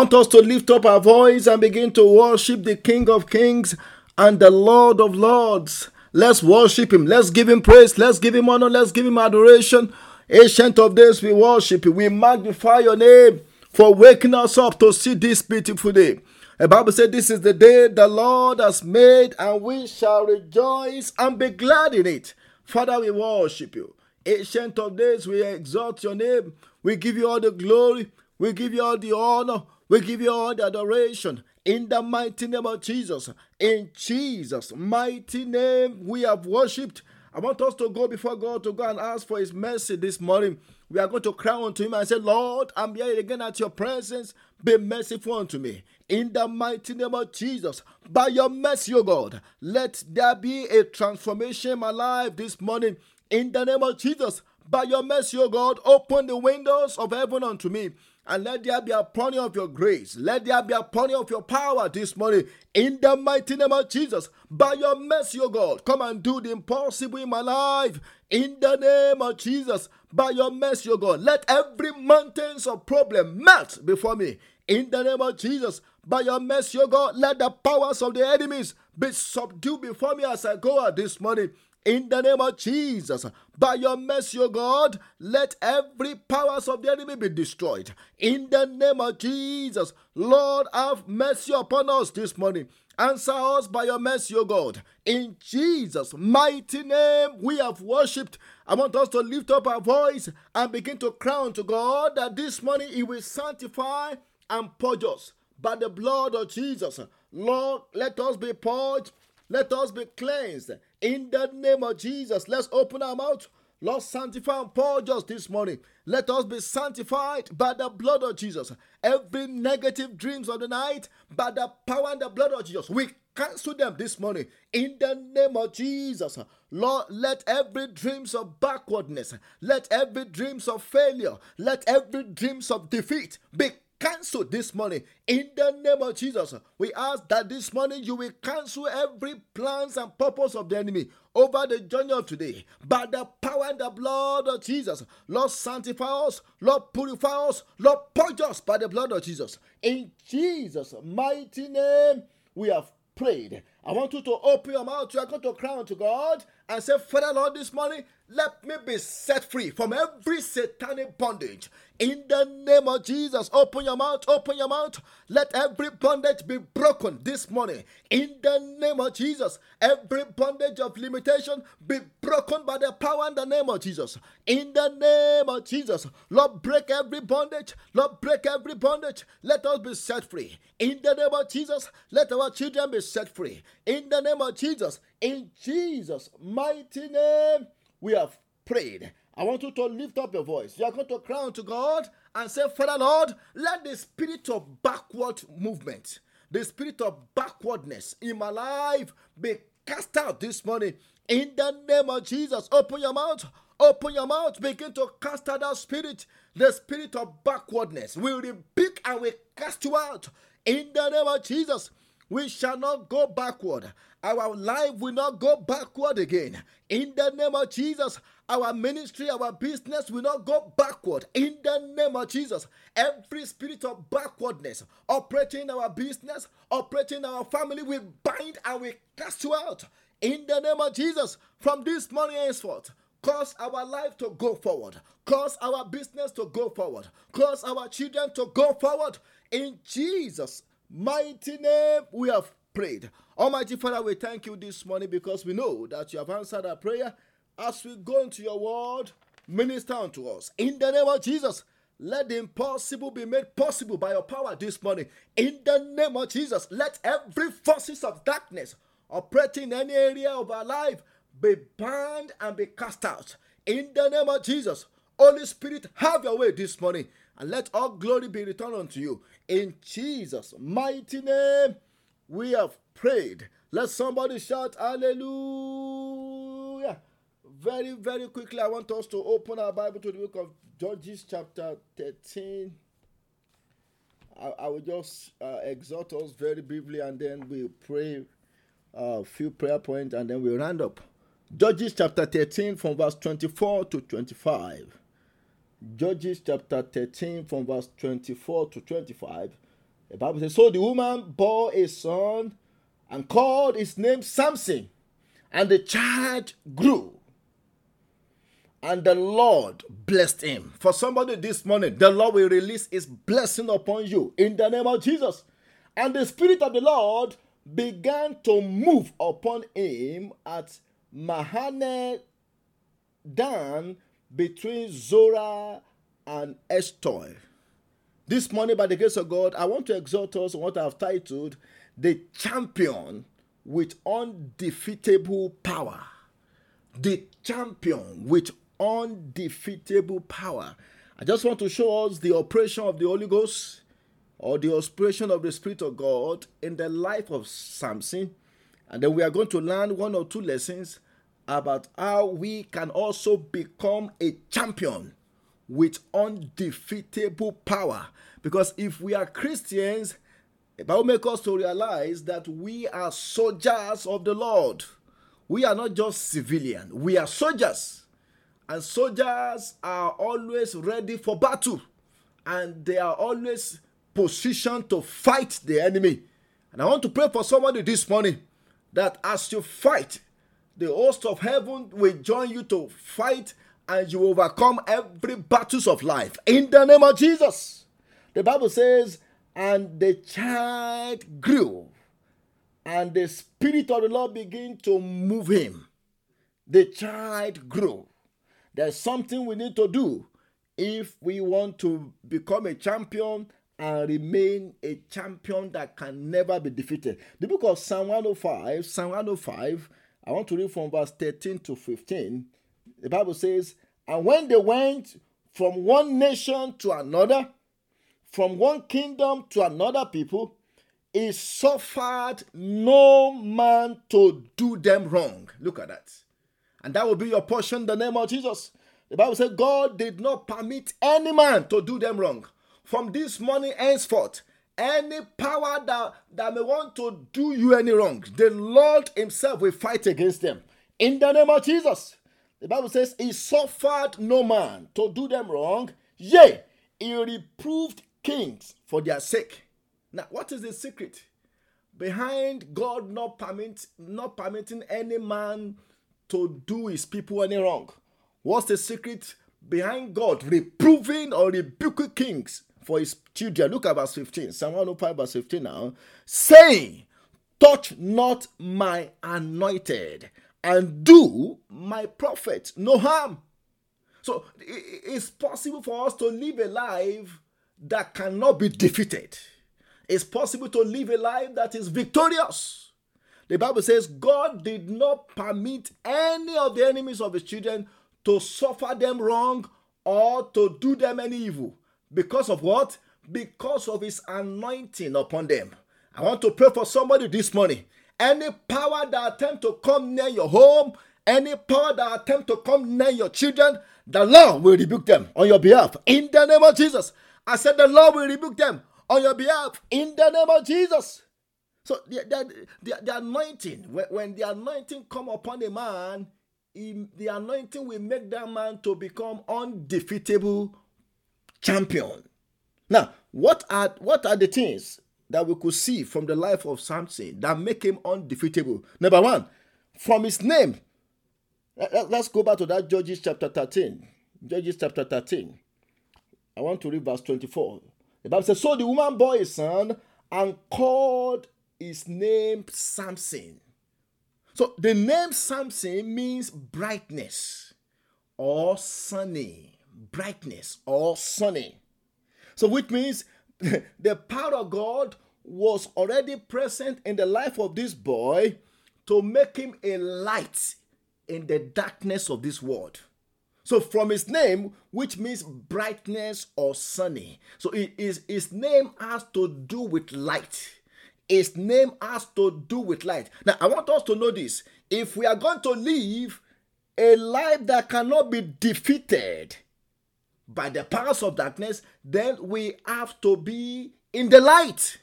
Want us to lift up our voice and begin to worship the King of Kings and the Lord of Lords. Let's worship Him. Let's give Him praise. Let's give Him honor. Let's give Him adoration. Ancient of days, we worship you. We magnify your name for waking us up to see this beautiful day. The Bible said, This is the day the Lord has made, and we shall rejoice and be glad in it. Father, we worship you. Ancient of days, we exalt your name. We give you all the glory. We give you all the honor. We give you all the adoration. In the mighty name of Jesus. In Jesus' mighty name, we have worshipped. I want us to go before God to go and ask for His mercy this morning. We are going to cry unto Him and say, Lord, I'm here again at your presence. Be merciful unto me. In the mighty name of Jesus, by your mercy, O God, let there be a transformation in my life this morning. In the name of Jesus, by your mercy, O God, open the windows of heaven unto me and let there be a pouring of your grace. Let there be a pouring of your power this morning in the mighty name of Jesus. By your mercy, O God, come and do the impossible in my life in the name of Jesus. By your mercy, O God, let every mountains of problem melt before me in the name of Jesus. By your mercy, O God, let the powers of the enemies be subdued before me as I go out this morning in the name of Jesus. By your mercy, O God, let every powers of the enemy be destroyed. In the name of Jesus, Lord, have mercy upon us this morning. Answer us by your mercy, O God. In Jesus' mighty name, we have worshipped. I want us to lift up our voice and begin to crown to God that this morning He will sanctify and purge us by the blood of Jesus. Lord, let us be purged let us be cleansed in the name of Jesus. Let's open our mouth. Lord, sanctify and purge us this morning. Let us be sanctified by the blood of Jesus. Every negative dreams of the night, by the power and the blood of Jesus, we cancel them this morning in the name of Jesus. Lord, let every dreams of backwardness, let every dreams of failure, let every dreams of defeat be cancel this morning in the name of Jesus. We ask that this morning you will cancel every plans and purpose of the enemy over the journey of today by the power and the blood of Jesus. Lord, sanctify us, Lord, purify us, Lord, purge us by the blood of Jesus. In Jesus' mighty name, we have prayed. I want you to open your mouth. You are going to cry unto God and say, Father Lord, this morning, let me be set free from every satanic bondage. In the name of Jesus, open your mouth, open your mouth. Let every bondage be broken this morning. In the name of Jesus, every bondage of limitation be broken by the power in the name of Jesus. In the name of Jesus, Lord, break every bondage. Lord, break every bondage. Let us be set free. In the name of Jesus, let our children be set free. In the name of Jesus, in Jesus' mighty name, we have prayed. I want you to lift up your voice. You are going to cry unto God and say, Father Lord, let the spirit of backward movement, the spirit of backwardness in my life be cast out this morning. In the name of Jesus, open your mouth. Open your mouth. Begin to cast out that spirit, the spirit of backwardness. We rebuke and we cast you out. In the name of Jesus, we shall not go backward. Our life will not go backward again. In the name of Jesus, our ministry, our business will not go backward. In the name of Jesus, every spirit of backwardness operating our business, operating our family, we bind and we cast you out. In the name of Jesus, from this morning henceforth, cause our life to go forward, cause our business to go forward, cause our children to go forward. In Jesus' mighty name, we have prayed. Almighty Father, we thank you this morning because we know that you have answered our prayer. As we go into your word, minister unto us. In the name of Jesus, let the impossible be made possible by your power this morning. In the name of Jesus, let every forces of darkness operating in any area of our life be banned and be cast out. In the name of Jesus, Holy Spirit, have your way this morning and let all glory be returned unto you. In Jesus' mighty name, we have prayed. Let somebody shout hallelujah. Very, very quickly, I want us to open our Bible to the book of Judges, chapter 13. I, I will just uh, exhort us very briefly and then we'll pray a few prayer points and then we'll round up. Judges chapter 13 from verse 24 to 25. Judges chapter 13 from verse 24 to 25. The Bible says, So the woman bore a son and called his name Samson, and the child grew. And the Lord blessed him. For somebody this morning, the Lord will release his blessing upon you in the name of Jesus. And the Spirit of the Lord began to move upon him at Mahane Dan between Zora and Eshtaol. This morning, by the grace of God, I want to exhort us on what I've titled The Champion with Undefeatable Power. The Champion with Undefeatable Power. I just want to show us the operation of the Holy Ghost or the operation of the Spirit of God in the life of Samson. And then we are going to learn one or two lessons about how we can also become a champion with undefeatable power. Because if we are Christians, the Bible makes us to realize that we are soldiers of the Lord. We are not just civilian, we are soldiers. And soldiers are always ready for battle. And they are always positioned to fight the enemy. And I want to pray for somebody this morning that as you fight, the host of heaven will join you to fight and you overcome every battles of life in the name of Jesus. The Bible says, and the child grew, and the spirit of the Lord began to move him. The child grew. There's something we need to do if we want to become a champion and remain a champion that can never be defeated. The book of Psalm 105, Psalm 105, I want to read from verse 13 to 15. The Bible says, And when they went from one nation to another, from one kingdom to another people, he suffered no man to do them wrong. Look at that. And that will be your portion the name of Jesus. The Bible says God did not permit any man to do them wrong. From this morning henceforth, any power that, that may want to do you any wrong, the Lord Himself will fight against them. In the name of Jesus. The Bible says, He suffered no man to do them wrong, yea, He reproved kings for their sake. Now, what is the secret? Behind God not permit, not permitting any man to do his people any wrong. What's the secret behind God reproving or rebuking kings for his children. Look at verse 15. Psalm 105, verse 15 now. Saying, Touch not my anointed, and do my prophet no harm. So it's possible for us to live a life that cannot be defeated. It's possible to live a life that is victorious. The Bible says God did not permit any of the enemies of his children to suffer them wrong or to do them any evil. Because of what? Because of his anointing upon them. I want to pray for somebody this morning. Any power that attempt to come near your home, any power that attempt to come near your children, the Lord will rebuke them on your behalf in the name of Jesus. I said the Lord will rebuke them on your behalf in the name of Jesus. So the, the, the, the anointing, when, when the anointing come upon a man, he, the anointing will make that man to become undefeatable champion. Now, what are what are the things that we could see from the life of Samson that make him undefeatable? Number one, from his name. Let's go back to that Judges chapter 13. Judges chapter 13. I want to read verse 24. The Bible says, So the woman bore a son and called his name Samson. So the name Samson means brightness or sunny brightness or sunny. So, which means the power of God was already present in the life of this boy to make him a light in the darkness of this world. So, from his name, which means brightness or sunny. So, it is, his name has to do with light. His name has to do with light. Now, I want us to know this. If we are going to live a life that cannot be defeated, by the powers of darkness, then we have to be in the light.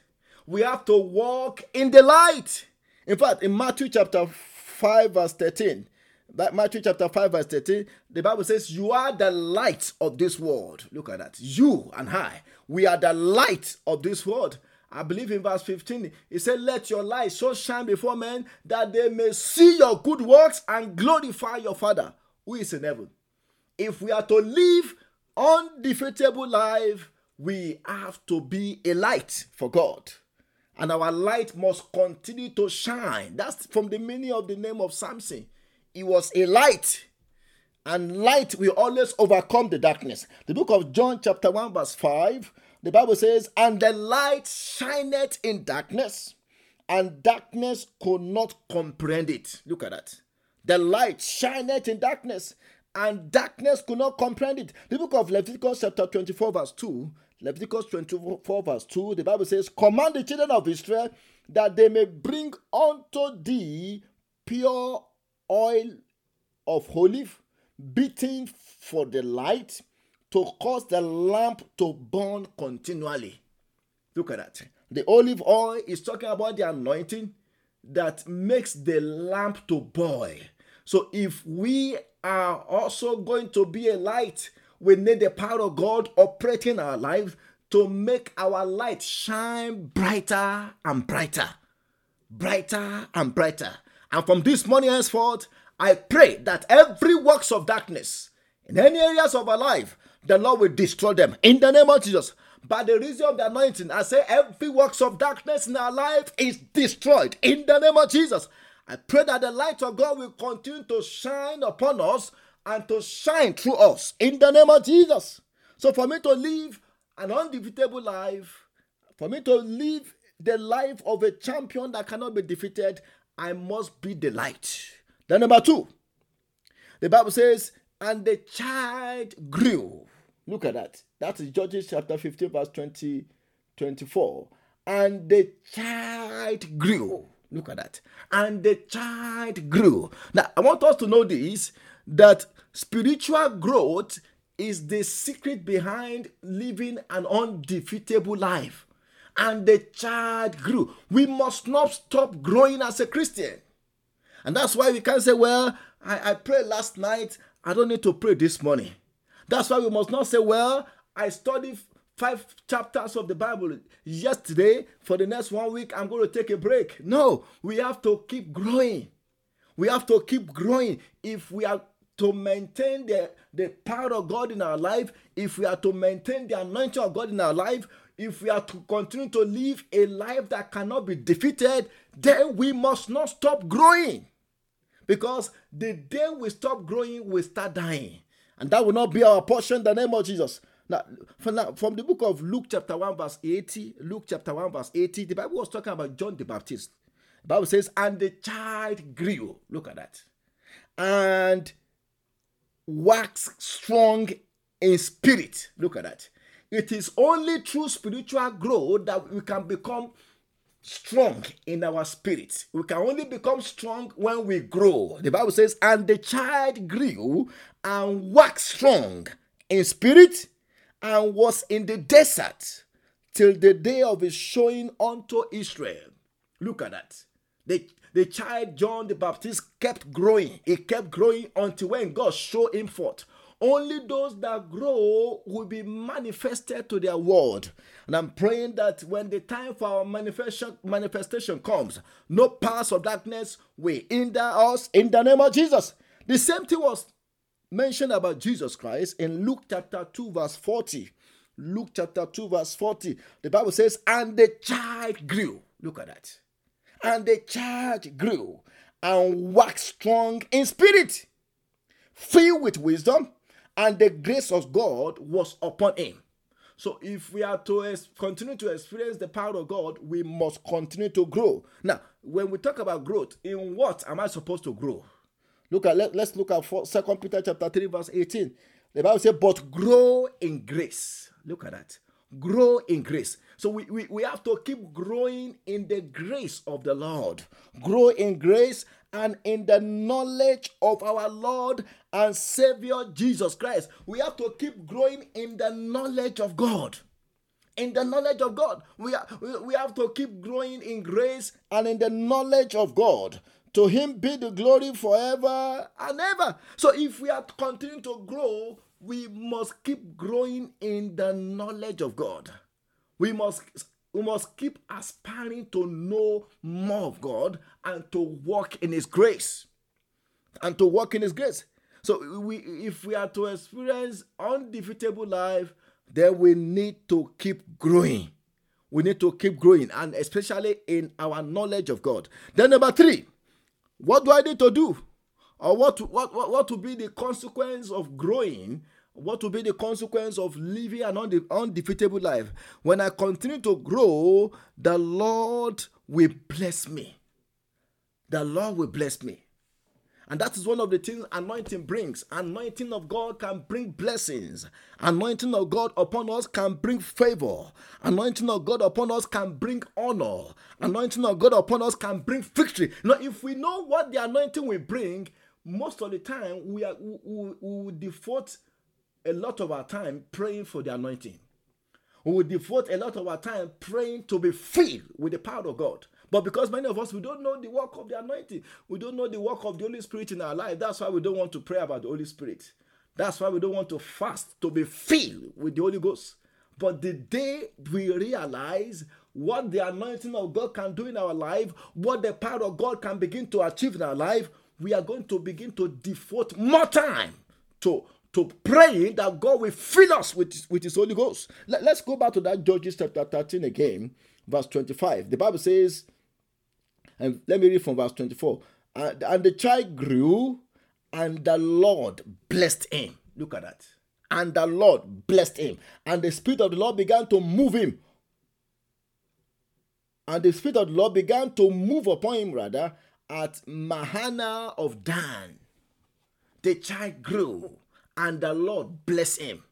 We have to walk in the light. In fact, in Matthew chapter 5, verse 13, that Matthew chapter 5, verse 13, the Bible says, You are the light of this world. Look at that. You and I, we are the light of this world. I believe in verse 15, he said, Let your light so shine before men that they may see your good works and glorify your Father who is in heaven. If we are to live undefeatable life, we have to be a light for God. And our light must continue to shine. That's from the meaning of the name of Samson. He was a light. And light will always overcome the darkness. The book of John, chapter 1, verse 5 the Bible says, And the light shineth in darkness, and darkness could not comprehend it. Look at that. The light shineth in darkness, and darkness could not comprehend it. The book of Leviticus, chapter 24, verse 2. Leviticus 24, verse 2, the Bible says, Command the children of Israel that they may bring unto thee pure oil of olive, beaten for the light, to cause the lamp to burn continually. Look at that. The olive oil is talking about the anointing that makes the lamp to boil. So if we are also going to be a light, we need the power of God operating our lives to make our light shine brighter and brighter, brighter and brighter. And from this morning henceforth, I pray that every works of darkness in any areas of our life the Lord will destroy them in the name of Jesus. By the reason of the anointing, I say every works of darkness in our life is destroyed in the name of Jesus. I pray that the light of God will continue to shine upon us and to shine through us in the name of Jesus. So, for me to live an undefeatable life, for me to live the life of a champion that cannot be defeated, I must be the light. Then, number two, the Bible says, and the child grew. Look at that. That is Judges chapter 15, verse 20, 24. And the child grew. Look at that. And the child grew. Now, I want us to know this that spiritual growth is the secret behind living an undefeatable life. And the child grew. We must not stop growing as a Christian. And that's why we can't say, well, I, I prayed last night I don't need to pray this morning. That's why we must not say, Well, I studied five chapters of the Bible yesterday. For the next one week, I'm going to take a break. No, we have to keep growing. We have to keep growing if we are to maintain the, the power of God in our life, if we are to maintain the anointing of God in our life, if we are to continue to live a life that cannot be defeated, then we must not stop growing. Because the day we stop growing, we start dying. And that will not be our portion in the name of Jesus. Now, from, now, from the book of Luke, chapter 1, verse 80, Luke chapter 1, verse 80, the Bible was talking about John the Baptist. The Bible says, and the child grew. Look at that. And waxed strong in spirit. Look at that. It is only through spiritual growth that we can become strong in our spirit. We can only become strong when we grow. The Bible says, and the child grew and waxed strong in spirit and was in the desert till the day of his showing unto Israel. Look at that. The, the child John the Baptist kept growing. He kept growing until when God showed him forth. Only those that grow will be manifested to their world. And I'm praying that when the time for our manifestation, manifestation comes, no powers of darkness will hinder us in the name of Jesus. The same thing was mentioned about Jesus Christ in Luke chapter 2, verse 40. Luke chapter 2, verse 40. The Bible says, And the child grew. Look at that. And the child grew and waxed strong in spirit, filled with wisdom, and the grace of God was upon him. So, if we are to continue to experience the power of God, we must continue to grow. Now, when we talk about growth, in what am I supposed to grow? Look at let, us look at Second Peter chapter 3, verse 18. The Bible says, but grow in grace. Look at that. Grow in grace. So we, we, we have to keep growing in the grace of the Lord. Grow in grace and in the knowledge of our Lord and Savior Jesus Christ. We have to keep growing in the knowledge of God. In the knowledge of God. We, are, we have to keep growing in grace and in the knowledge of God. To him be the glory forever and ever. So if we are continuing to grow, we must keep growing in the knowledge of God. We must we must keep aspiring to know more of God and to walk in His grace. And to walk in His grace. So we if we are to experience undefeatable life, then we need to keep growing. We need to keep growing, and especially in our knowledge of God. Then number three, what do I need to do? Or what what what, what will be the consequence of growing? What will be the consequence of living an unde- undefeatable life? When I continue to grow, the Lord will bless me. The Lord will bless me. And that is one of the things anointing brings. Anointing of God can bring blessings. Anointing of God upon us can bring favor. Anointing of God upon us can bring honor. Anointing of God upon us can bring victory. Now, if we know what the anointing will bring, most of the time we, are, we, we, we devote a lot of our time praying for the anointing. We will devote a lot of our time praying to be filled with the power of God. But because many of us we don't know the work of the anointing, we don't know the work of the Holy Spirit in our life. That's why we don't want to pray about the Holy Spirit. That's why we don't want to fast to be filled with the Holy Ghost. But the day we realize what the anointing of God can do in our life, what the power of God can begin to achieve in our life, we are going to begin to devote more time to, to praying that God will fill us with, with His Holy Ghost. Let, us go back to that Judges chapter 13 again, verse 25. The Bible says, and let me read from verse 24. And, the child grew, and the Lord blessed him. Look at that. And the Lord blessed him. And the Spirit of the Lord began to move him. And the Spirit of the Lord began to move upon him, rather, at Mahana of Dan. The child grew, and the Lord blessed him.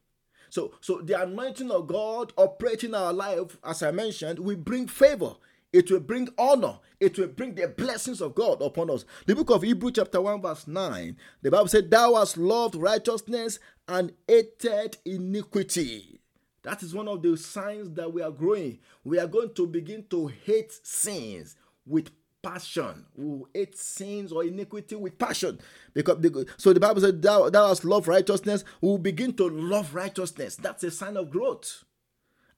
So, so the anointing of God operating our life, as I mentioned, will bring favor. It will bring honor. It will bring the blessings of God upon us. The book of Hebrew, chapter 1, verse 9, the Bible said, Thou hast loved righteousness and hated iniquity. That is one of the signs that we are growing. We are going to begin to hate sins with passion. We will hate sins or iniquity with passion. Because, because so the Bible said, Thou, thou hast loved righteousness. We will begin to love righteousness. That's a sign of growth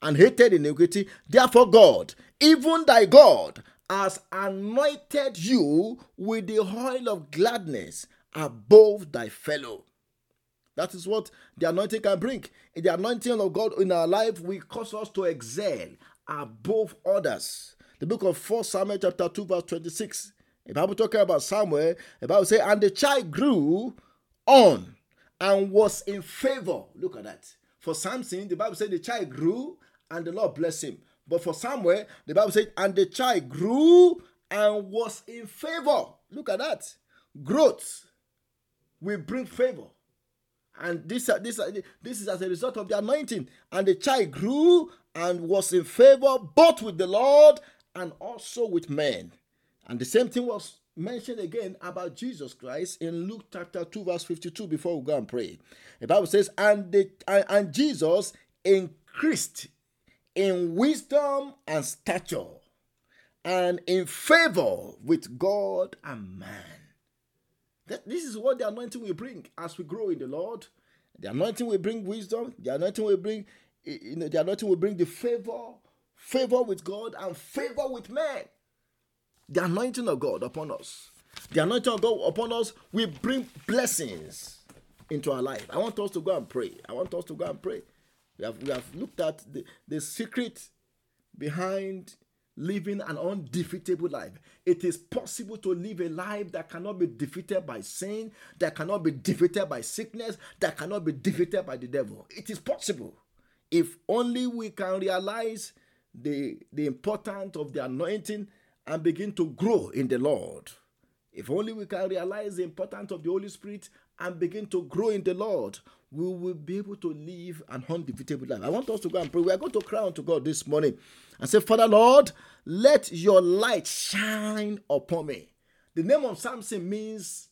and hated iniquity. Therefore, God, even thy God, has anointed you with the oil of gladness above thy fellow. That is what the anointing can bring. The anointing of God in our life will cause us to excel above others. The book of 1 Samuel chapter 2 verse 26. The Bible talking about Samuel, the Bible say, and the child grew on and was in favor. Look at that. For Samson, the Bible said the child grew and the Lord blessed him. But for Samuel, the Bible says, and the child grew and was in favor. Look at that. Growth will bring favor. And this, uh, this, uh, this is as a result of the anointing. And the child grew and was in favor both with the Lord and also with men. And the same thing was mentioned again about Jesus Christ in Luke chapter 2, verse 52, before we go and pray. The Bible says, And, the, and, and Jesus increased in wisdom and stature, and in favor with God and man. That, this is what the anointing will bring as we grow in the Lord. The anointing will bring wisdom. The anointing will bring, eh, you know, the anointing will bring the favor, favor with God and favor with man. The anointing of God upon us. The anointing of God upon us will bring blessings into our life. I want us to go and pray. I want us to go and pray. We have, we have looked at the, the secret behind living an undefeatable life. It is possible to live a life that cannot be defeated by sin, that cannot be defeated by sickness, that cannot be defeated by the devil. It is possible. If only we can realize the, the importance of the anointing and begin to grow in the Lord. If only we can realize the importance of the Holy Spirit and begin to grow in the Lord, we will be able to live an undefeatable life. I want us to go and pray. We are going to cry unto God this morning and say, Father Lord, let your light shine upon me. The name of Samson means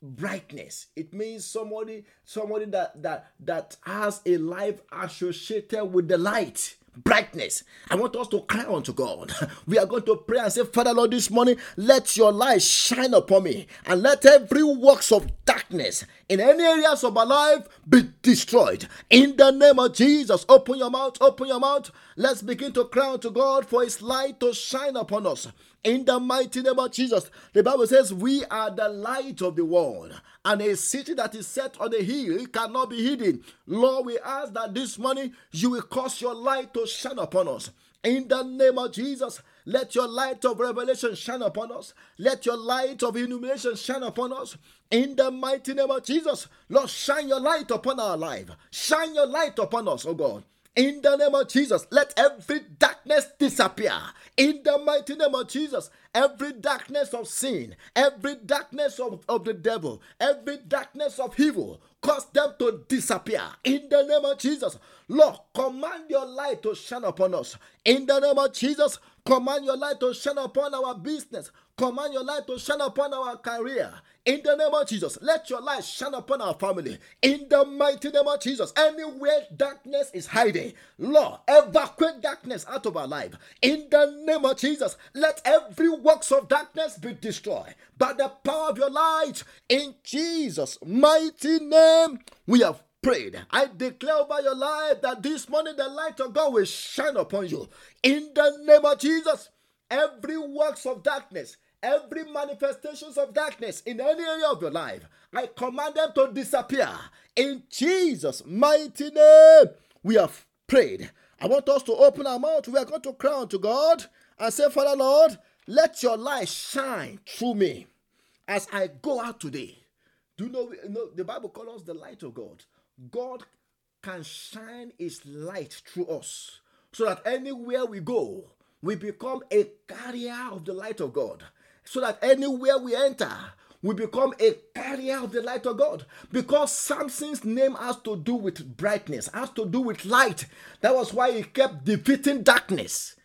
brightness. It means somebody, somebody that that that has a life associated with the light. Brightness. I want us to cry unto God. We are going to pray and say, Father Lord, this morning, let your light shine upon me and let every works of darkness in any areas of my life be destroyed. In the name of Jesus, open your mouth, open your mouth. Let's begin to cry unto God for his light to shine upon us. In the mighty name of Jesus, the Bible says, We are the light of the world, and a city that is set on a hill cannot be hidden. Lord, we ask that this morning you will cause your light to shine upon us. In the name of Jesus, let your light of revelation shine upon us. Let your light of illumination shine upon us. In the mighty name of Jesus, Lord, shine your light upon our life. Shine your light upon us, oh God. In the name of Jesus, let every darkness disappear. In the mighty name of Jesus, every darkness of sin, every darkness of, of the devil, every darkness of evil, cause them to disappear. In the name of Jesus, Lord, command your light to shine upon us. In the name of Jesus, command your light to shine upon our business. Command your light to shine upon our career. In the name of Jesus, let your light shine upon our family. In the mighty name of Jesus, anywhere darkness is hiding, Lord, evacuate darkness out of our life. In the name of Jesus, let every works of darkness be destroyed by the power of your light. In Jesus' mighty name, we have prayed. I declare over your life that this morning the light of God will shine upon you. In the name of Jesus, every works of darkness every manifestations of darkness in any area of your life, I command them to disappear. In Jesus' mighty name, we have prayed. I want us to open our mouth. We are going to cry unto God and say, Father Lord, let your light shine through me as I go out today. Do you know, you know the Bible calls us the light of God? God can shine his light through us so that anywhere we go, we become a carrier of the light of God so that anywhere we enter, we become a carrier of the light of God. Because Samson's name has to do with brightness, has to do with light. That was why he kept defeating darkness.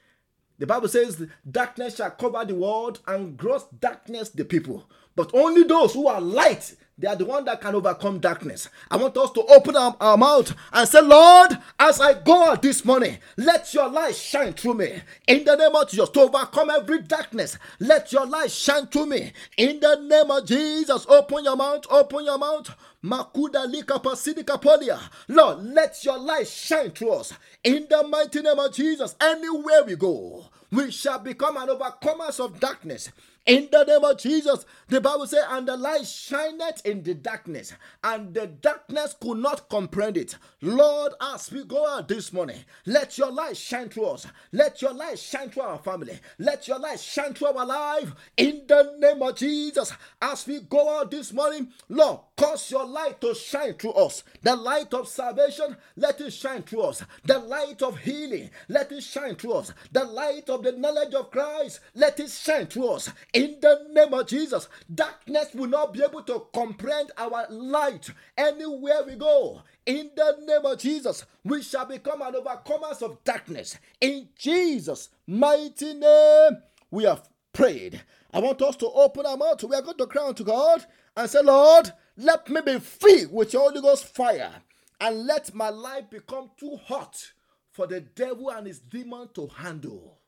The Bible says, Darkness shall cover the world and gross darkness the people. But only those who are light they are the one that can overcome darkness. I want us to open our, our mouth and say, Lord, as I go out this morning, let your light shine through me. In the name of Jesus, to overcome every darkness, let your light shine through me. In the name of Jesus, open your mouth, open your mouth. Makuda lika pasidika polia. Lord, let your light shine through us. In the mighty name of Jesus, anywhere we go, we shall become an overcomers of darkness. In the name of Jesus, the Bible says, and the light shineth in the darkness, and the darkness could not comprehend it. Lord, as we go out this morning, let your light shine through us. Let your light shine through our family. Let your light shine through our life. In the name of Jesus, as we go out this morning, Lord, cause your light to shine through us. The light of salvation, let it shine through us. The light of healing, let it shine through us. The light of the knowledge of Christ, let it shine through us in the name of Jesus. Darkness will not be able to comprehend our light anywhere we go. In the name of Jesus, we shall become an overcomers of darkness. In Jesus' mighty name, we have prayed. I want us to open our mouth. We are going to cry unto God and say, Lord, let me be filled with your Holy Ghost fire and let my life become too hot for the devil and his demon to handle.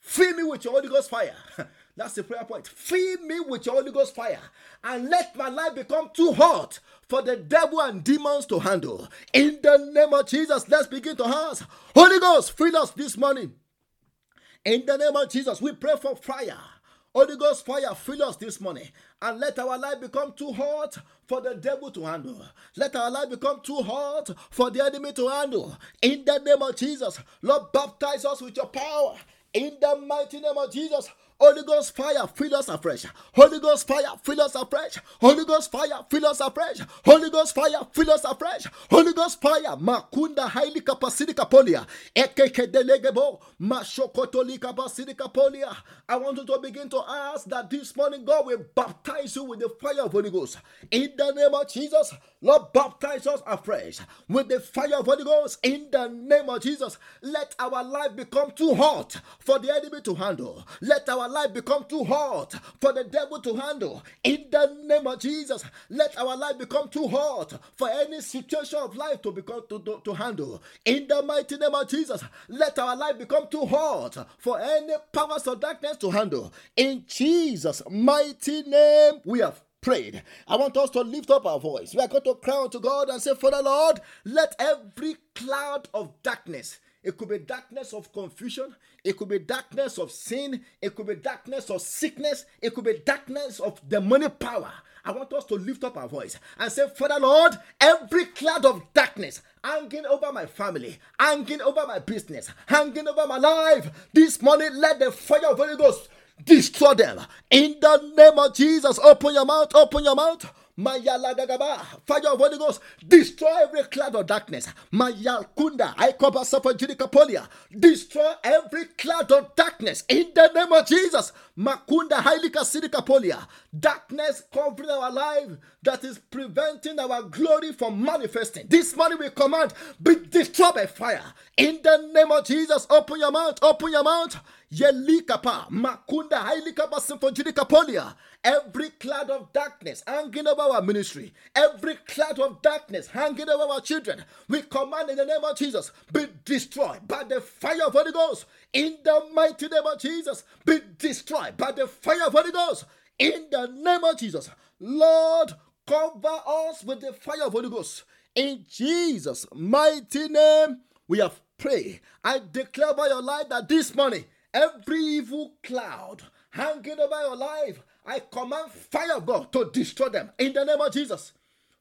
Fill me with your Holy Ghost fire. That's the prayer point. Fill me with your Holy Ghost fire and let my life become too hot for the devil and demons to handle. In the name of Jesus, let's begin to ask Holy Ghost, fill us this morning. In the name of Jesus, we pray for fire. Holy Ghost fire, fill us this morning and let our life become too hot for the devil to handle. Let our life become too hot for the enemy to handle. In the name of Jesus, Lord, baptize us with your power. In the mighty name of Jesus, Holy Ghost fire, fill us afresh. Holy Ghost fire, fill us afresh. Holy Ghost fire, fill us afresh. Holy Ghost fire, fill us afresh. Holy Ghost fire, makunda haili kapasiti kapolia. Ekeke delegebo, mashokotoli kapasiti kapolia. I want you to begin to ask that this morning God will baptize you with the fire of Holy Ghost. In the name of Jesus, Lord, baptize us afresh with the fire of Holy Ghost. In the name of Jesus, let our life become too hot for the enemy to handle. Let our life become too hot for the devil to handle. In the name of Jesus, let our life become too hot for any situation of life to become to, to, to handle. In the mighty name of Jesus, let our life become too hot for any powers of darkness to handle. In Jesus' mighty name, we have prayed. I want us to lift up our voice. We are going to cry out to God and say, Father Lord, let every cloud of darkness it could be darkness of confusion. It could be darkness of sin. It could be darkness of sickness. It could be darkness of demonic power. I want us to lift up our voice and say, Father Lord, every cloud of darkness hanging over my family, hanging over my business, hanging over my life, this morning let the fire of the Holy Ghost destroy them. In the name of Jesus, open your mouth, open your mouth. Fire of Holy Ghost, destroy every cloud of darkness. Mayalkunda, Judikapolia, destroy every cloud of darkness in the name of Jesus. Makunda, Hailika Sidikapolia, darkness covering our life that is preventing our glory from manifesting. This morning we command, be destroyed by fire in the name of Jesus. Open your mouth, open your mouth. Yelikapa, Makunda, Hailikapa, Symphonikapolia. Every cloud of darkness hanging over our ministry, every cloud of darkness hanging over our children, we command in the name of Jesus, be destroyed by the fire of Holy Ghost. In the mighty name of Jesus, be destroyed by the fire of Holy Ghost. In the name of Jesus, Lord, cover us with the fire of Holy Ghost. In Jesus' mighty name, we have prayed. I declare by your life that this morning, every evil cloud hanging over your life, I command fire God to destroy them in the name of Jesus.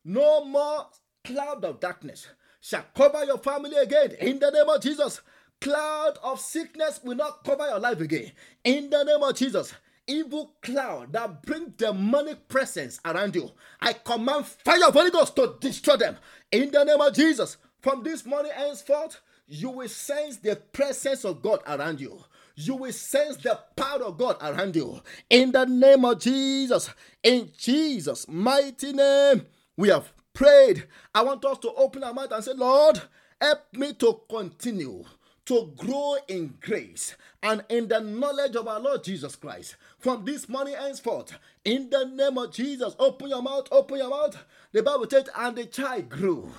No more cloud of darkness shall cover your family again in the name of Jesus. Cloud of sickness will not cover your life again in the name of Jesus. Evil cloud that bring demonic presence around you. I command fire of Holy Ghost to destroy them in the name of Jesus. From this morning henceforth, you will sense the presence of God around you you will sense the power of God around you. In the name of Jesus, in Jesus' mighty name, we have prayed. I want us to open our mouth and say, Lord, help me to continue to grow in grace and in the knowledge of our Lord Jesus Christ. From this morning henceforth, in the name of Jesus, open your mouth, open your mouth. The Bible says, and the child grew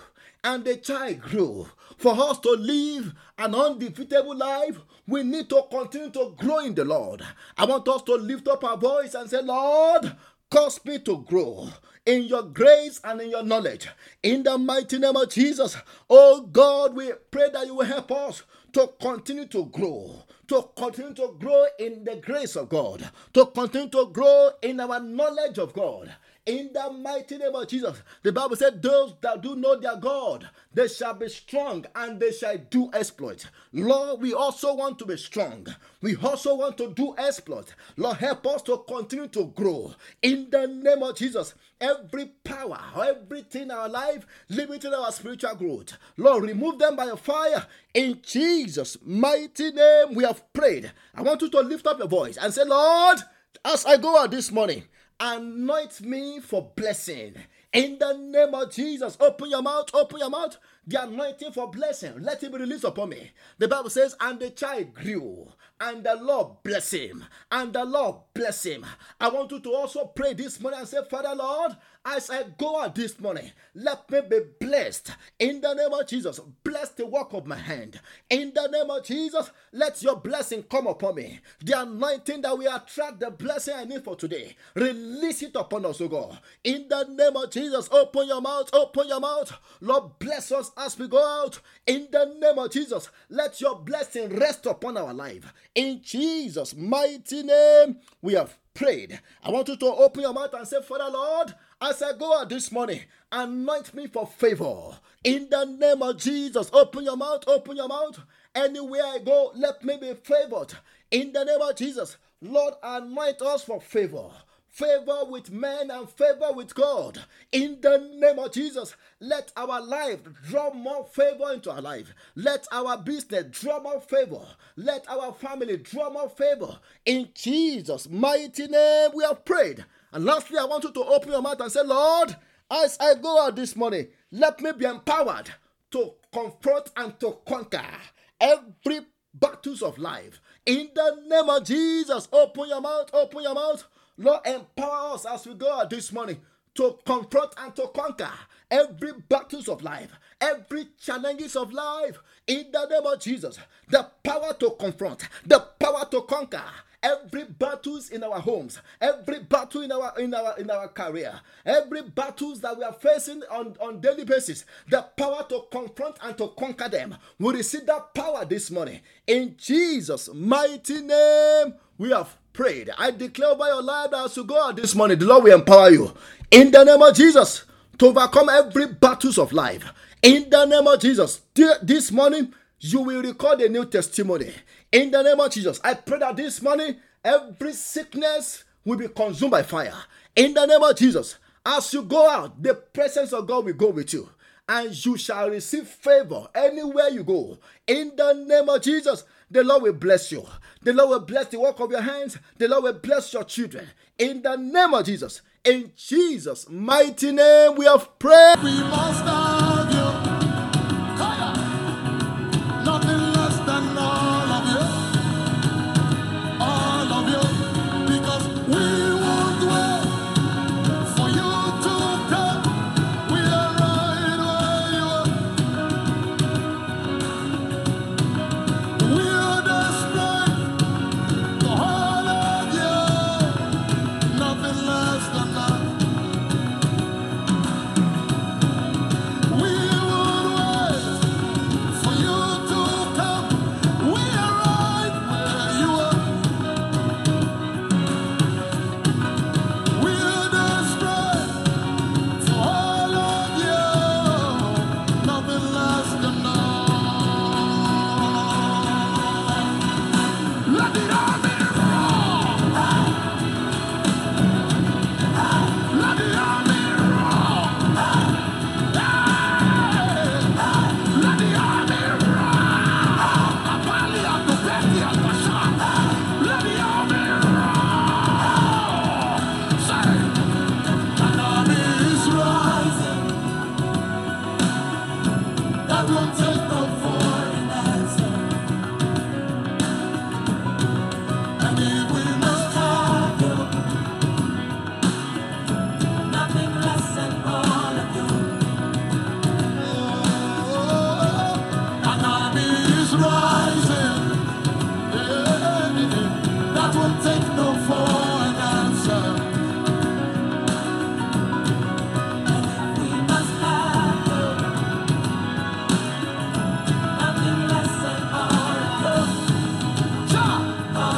and the child grew. For us to live an undefeatable life, we need to continue to grow in the Lord. I want us to lift up our voice and say, Lord, cause me to grow in your grace and in your knowledge. In the mighty name of Jesus, oh God, we pray that you will help us to continue to grow, to continue to grow in the grace of God, to continue to grow in our knowledge of God in the mighty name of Jesus. The Bible said, Those that do know their God, they shall be strong and they shall do exploits. Lord, we also want to be strong. We also want to do exploits. Lord, help us to continue to grow in the name of Jesus. Every power, everything in our life limiting our spiritual growth. Lord, remove them by your fire. In Jesus' mighty name, we have prayed. I want you to lift up your voice and say, Lord, as I go out this morning, anoint me for blessing. In the name of Jesus, open your mouth, open your mouth. The anointing for blessing, let it be released upon me. The Bible says, and the child grew, and the Lord bless him, and the Lord bless him. I want you to also pray this morning and say, Father Lord, as I go out this morning, let me be blessed in the name of Jesus. Bless the work of my hand. In the name of Jesus, let your blessing come upon me. The anointing that we attract the blessing I need for today. Release it upon us, O God. In the name of Jesus, open your mouth, open your mouth. Lord, bless us as we go out. In the name of Jesus, let your blessing rest upon our life. In Jesus' mighty name, we have prayed. I want you to open your mouth and say, Father Lord, as I go out this morning, anoint me for favor. In the name of Jesus, open your mouth, open your mouth. Anywhere I go, let me be favored. In the name of Jesus, Lord, anoint us for favor favor with men and favor with God. In the name of Jesus, let our life draw more favor into our life. Let our business draw more favor. Let our family draw more favor. In Jesus' mighty name, we have prayed. And lastly, I want you to open your mouth and say, Lord, as I go out this morning, let me be empowered to confront and to conquer every battles of life. In the name of Jesus, open your mouth, open your mouth. Lord, empower us as we go this morning to confront and to conquer every battles of life, every challenges of life. In the name of Jesus, the power to confront, the power to conquer every battles in our homes, every battle in our in our in our career, every battles that we are facing on, on daily basis, the power to confront and to conquer them. We receive that power this morning. In Jesus' mighty name, we have prayed. I declare by your life as you go out this morning, the Lord will empower you. In the name of Jesus, to overcome every battles of life. In the name of Jesus, this morning you will record a new testimony. In the name of Jesus, I pray that this morning every sickness will be consumed by fire. In the name of Jesus, as you go out, the presence of God will go with you, and you shall receive favor anywhere you go. In the name of Jesus, the Lord will bless you. The Lord will bless the work of your hands. The Lord will bless your children. In the name of Jesus. In Jesus' mighty name, we have prayed. We must have